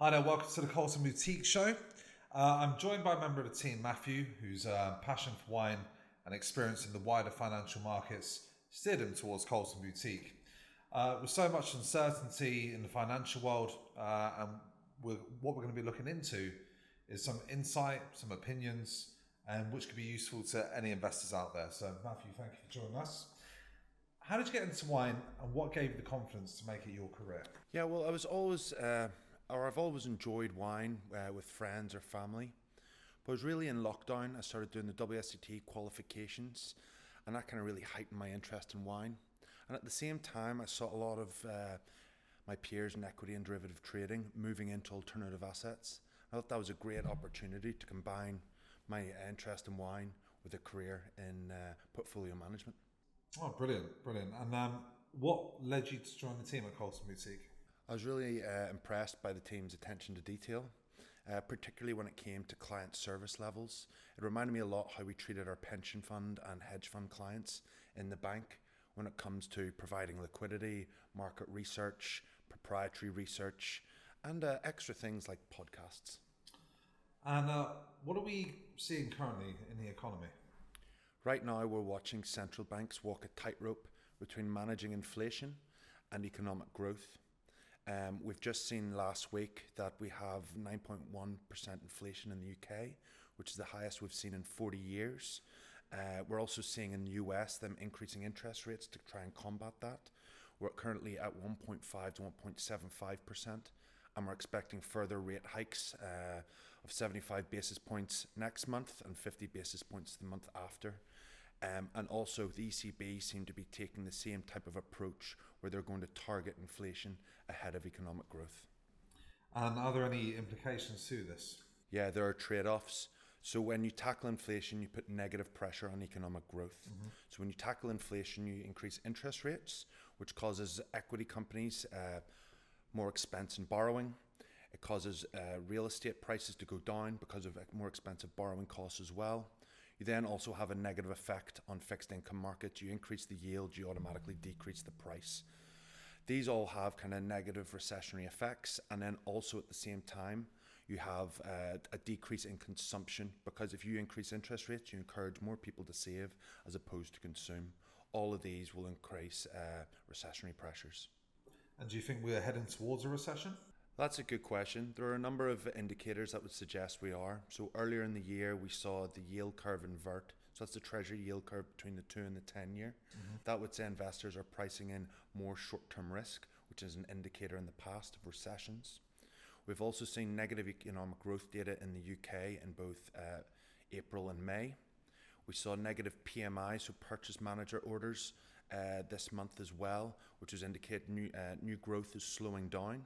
Hi there, welcome to the Cult & Boutique Show. Uh, I'm joined by a member of the team, Matthew, whose uh, passion for wine and experience in the wider financial markets steered him towards Cult & Boutique. Uh, with so much uncertainty in the financial world, uh, and we're, what we're going to be looking into is some insight, some opinions, and which could be useful to any investors out there. So, Matthew, thank you for joining us. How did you get into wine, and what gave you the confidence to make it your career? Yeah, well, I was always, uh, or I've always enjoyed wine uh, with friends or family. But it was really in lockdown I started doing the WSET qualifications, and that kind of really heightened my interest in wine. And at the same time, I saw a lot of uh, my peers in equity and derivative trading moving into alternative assets. I thought that was a great opportunity to combine my interest in wine with a career in uh, portfolio management. Oh, brilliant, brilliant. And um, what led you to join the team at Cult & Boutique? I was really uh, impressed by the team's attention to detail, uh, particularly when it came to client service levels. It reminded me a lot how we treated our pension fund and hedge fund clients in the bank when it comes to providing liquidity, market research, proprietary research, and uh, extra things like podcasts. And uh, what are we seeing currently in the economy? Right now, we're watching central banks walk a tightrope between managing inflation and economic growth. Um, we've just seen last week that we have 9.1% inflation in the UK, which is the highest we've seen in 40 years. Uh, we're also seeing in the US them increasing interest rates to try and combat that. We're currently at 1.5 to 1.75%, and we're expecting further rate hikes uh, of 75 basis points next month and 50 basis points the month after. Um, and also, the ECB seem to be taking the same type of approach where they're going to target inflation ahead of economic growth. And are there any implications to this? Yeah, there are trade offs. So, when you tackle inflation, you put negative pressure on economic growth. Mm-hmm. So, when you tackle inflation, you increase interest rates, which causes equity companies uh, more expense in borrowing. It causes uh, real estate prices to go down because of more expensive borrowing costs as well. You then also have a negative effect on fixed income markets. You increase the yield, you automatically decrease the price. These all have kind of negative recessionary effects, and then also at the same time, you have uh, a decrease in consumption because if you increase interest rates, you encourage more people to save as opposed to consume. All of these will increase uh, recessionary pressures. And do you think we're heading towards a recession? That's a good question. There are a number of indicators that would suggest we are. So earlier in the year, we saw the yield curve invert. So that's the treasury yield curve between the two and the 10 year. Mm-hmm. That would say investors are pricing in more short term risk, which is an indicator in the past of recessions. We've also seen negative economic growth data in the UK in both uh, April and May. We saw negative PMI, so purchase manager orders, uh, this month as well, which is indicate new, uh, new growth is slowing down.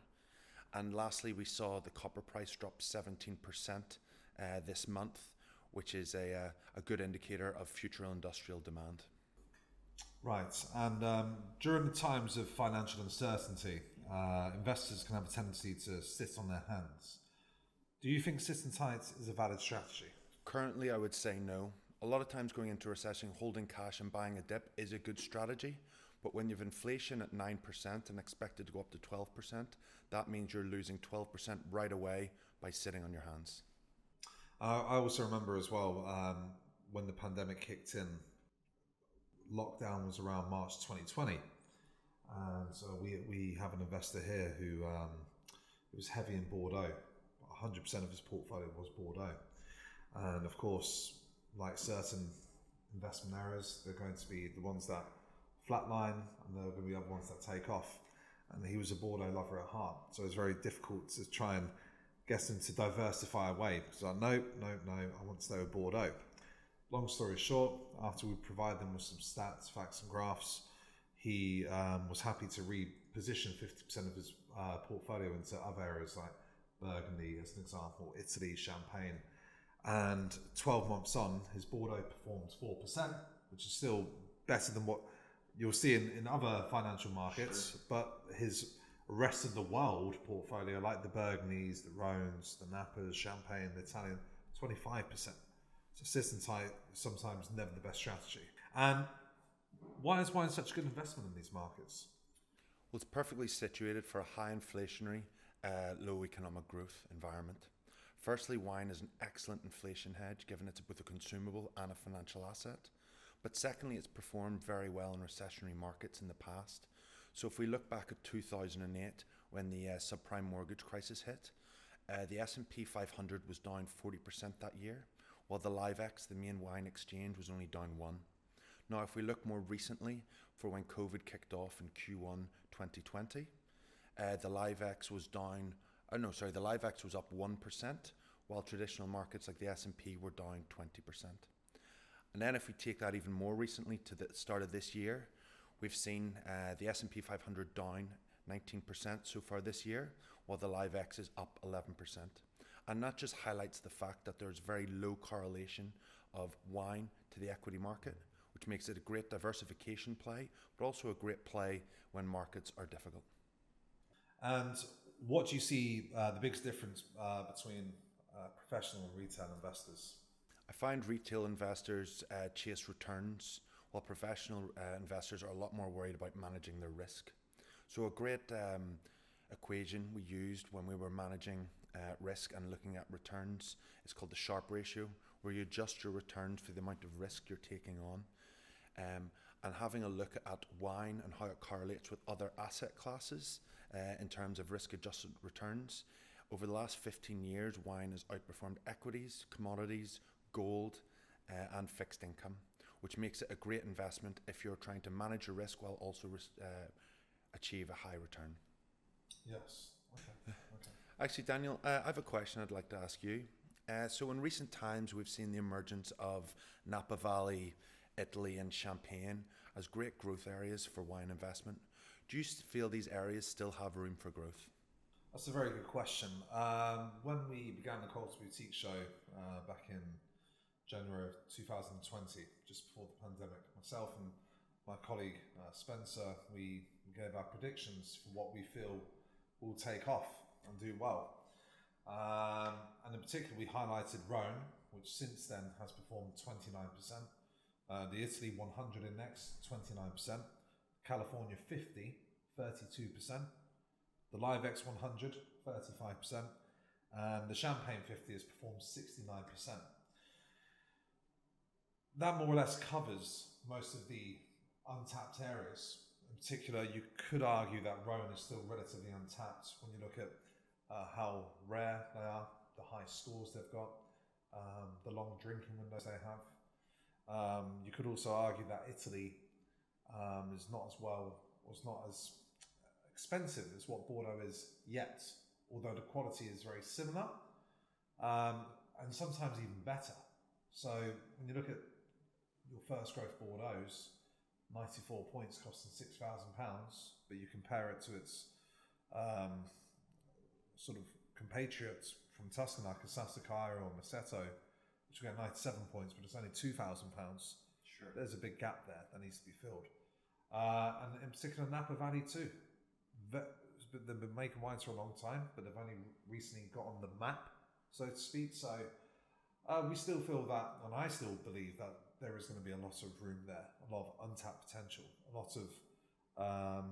And lastly, we saw the copper price drop 17% uh, this month, which is a, uh, a good indicator of future industrial demand. Right. And um, during the times of financial uncertainty, uh, investors can have a tendency to sit on their hands. Do you think sitting tight is a valid strategy? Currently, I would say no. A lot of times, going into recession, holding cash and buying a dip is a good strategy. But when you have inflation at 9% and expected to go up to 12%, that means you're losing 12% right away by sitting on your hands. Uh, I also remember as well um, when the pandemic kicked in, lockdown was around March 2020. And so we, we have an investor here who um, was heavy in Bordeaux. 100% of his portfolio was Bordeaux. And of course, like certain investment areas, they're going to be the ones that flatline, and there are going to be other ones that take off. And he was a Bordeaux lover at heart, so it was very difficult to try and get him to diversify away because I no, no, no, I want to stay with Bordeaux. Long story short, after we provide them with some stats, facts, and graphs, he um, was happy to reposition 50% of his uh, portfolio into other areas like Burgundy, as an example, Italy, Champagne. And 12 months on, his Bordeaux performs 4%, which is still better than what you'll see in, in other financial markets, sure. but his rest of the world portfolio, like the Burgundies, the Rhones, the Napas, Champagne, the Italian, 25%. So sit and tight sometimes never the best strategy. And why is wine such a good investment in these markets? Well, it's perfectly situated for a high inflationary uh, low economic growth environment. Firstly, wine is an excellent inflation hedge given it's both a consumable and a financial asset. But secondly, it's performed very well in recessionary markets in the past. So if we look back at 2008 when the uh, subprime mortgage crisis hit, uh, the S&P 500 was down 40% that year, while the Liv-ex, the main wine exchange, was only down 1. Now, if we look more recently for when COVID kicked off in Q1 2020, uh, the Liv-ex was down, oh no, sorry, the Liv-ex was up 1%, while traditional markets like the S&P were down 20%. And then if we take that even more recently to the start of this year, we've seen uh, the S&P 500 down 19% so far this year, while the Liv-ex is up 11%. And that just highlights the fact that there's very low correlation of wine to the equity market, which makes it a great diversification play, but also a great play when markets are difficult. And what do you see uh, the biggest difference uh, between uh, professional and retail investors? I find retail investors uh, chase returns, while professional uh, investors are a lot more worried about managing their risk. So, a great um, equation we used when we were managing uh, risk and looking at returns is called the Sharpe ratio, where you adjust your returns for the amount of risk you're taking on. Um, and having a look at wine and how it correlates with other asset classes uh, in terms of risk adjusted returns. Over the last 15 years, wine has outperformed equities, commodities, gold, uh, and fixed income, which makes it a great investment if you're trying to manage your risk while also uh, achieve a high return. Yes. Okay. okay. Actually, Daniel, uh, I have a question I'd like to ask you. Uh, so, in recent times, we've seen the emergence of Napa Valley, Italy, and Champagne as great growth areas for wine investment. Do you feel these areas still have room for growth? That's a very good question. Um, when we began the Cult & Boutique show uh, back in January of 2020, just before the pandemic, myself and my colleague uh, Spencer, we gave our predictions for what we feel will take off and do well. Um, and in particular, we highlighted Rhone, which since then has performed 29%, uh, the Italy 100 index, 29%, California 50, 32%, the Liv-ex 100, 35%, and the Champagne 50 has performed 69%. That more or less covers most of the untapped areas. In particular, you could argue that Rhone is still relatively untapped when you look at uh, how rare they are, the high scores they've got, um, the long drinking windows they have. Um, you could also argue that Italy um, is not as well, was not as expensive as what Bordeaux is yet, although the quality is very similar um, and sometimes even better. So when you look at your first growth Bordeaux's, 94 points costing £6,000, but you compare it to its um, sort of compatriots from Tuscany like a Sassicaia or Masseto, which will get 97 points, but it's only £2,000. Sure. There's a big gap there that needs to be filled. Uh, and in particular, Napa Valley too. They've been making wines for a long time, but they've only recently got on the map, so to speak. So uh, we still feel that, and I still believe that there is going to be a lot of room there, a lot of untapped potential, a lot of um,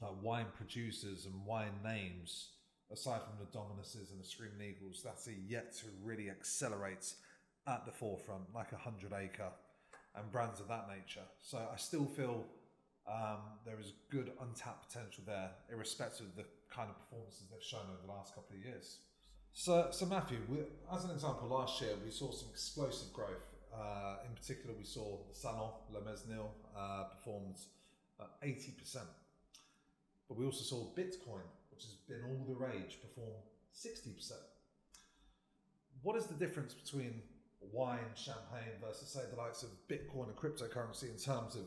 like wine producers and wine names, aside from the Dominuses and the Screaming Eagles, that are yet to really accelerate at the forefront, like a Hundred Acre and brands of that nature. So I still feel um, there is good untapped potential there, irrespective of the kind of performances they've shown over the last couple of years. So, so Matthew, as an example, last year we saw some explosive growth. Uh, in particular, we saw Salon Le Mesnil uh, performed uh, 80%. But we also saw Bitcoin, which has been all the rage, perform 60%. What is the difference between wine, champagne versus, say, the likes of Bitcoin and cryptocurrency in terms of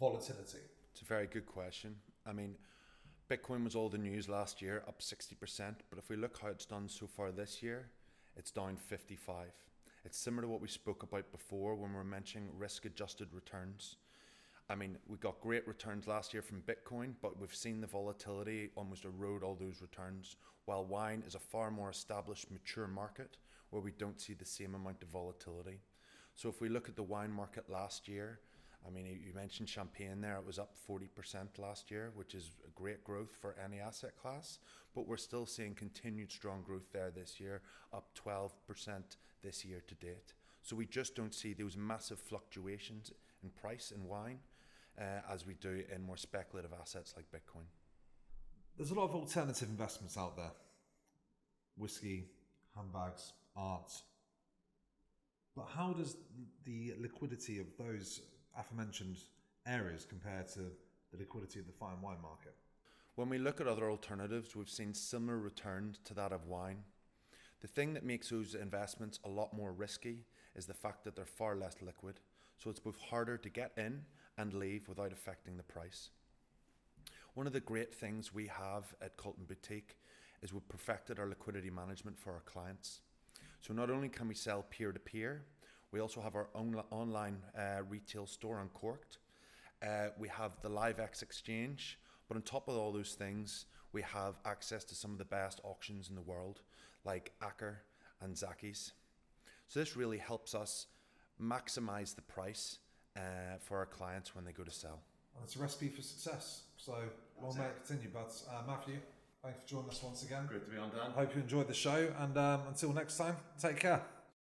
volatility? It's a very good question. I mean, Bitcoin was all the news last year, up 60%. But if we look how it's done so far this year, it's down 55. It's similar to what we spoke about before when we were mentioning risk adjusted returns. I mean, we got great returns last year from Bitcoin, but we've seen the volatility almost erode all those returns, while wine is a far more established, mature market where we don't see the same amount of volatility. So if we look at the wine market last year, I mean, you mentioned champagne there. It was up 40% last year, which is great growth for any asset class. But we're still seeing continued strong growth there this year, up 12% this year to date. So we just don't see those massive fluctuations in price in wine uh, as we do in more speculative assets like Bitcoin. There's a lot of alternative investments out there whiskey, handbags, art. But how does the liquidity of those aforementioned areas compare to the liquidity of the fine wine market? When we look at other alternatives, we've seen similar returns to that of wine. The thing that makes those investments a lot more risky is the fact that they're far less liquid. So it's both harder to get in and leave without affecting the price. One of the great things we have at Cult & Boutique is we've perfected our liquidity management for our clients. So not only can we sell peer to peer, we also have our own online uh, retail store Uncorked. Uh, we have the Liv-ex exchange, but on top of all those things, we have access to some of the best auctions in the world, like Acker and Zachys. So this really helps us maximize the price uh, for our clients when they go to sell. And it's a recipe for success. So long may it continue. But uh, Matthew, thanks for joining us once again. Great to be on, Dan. Hope you enjoyed the show. And um, until next time, take care.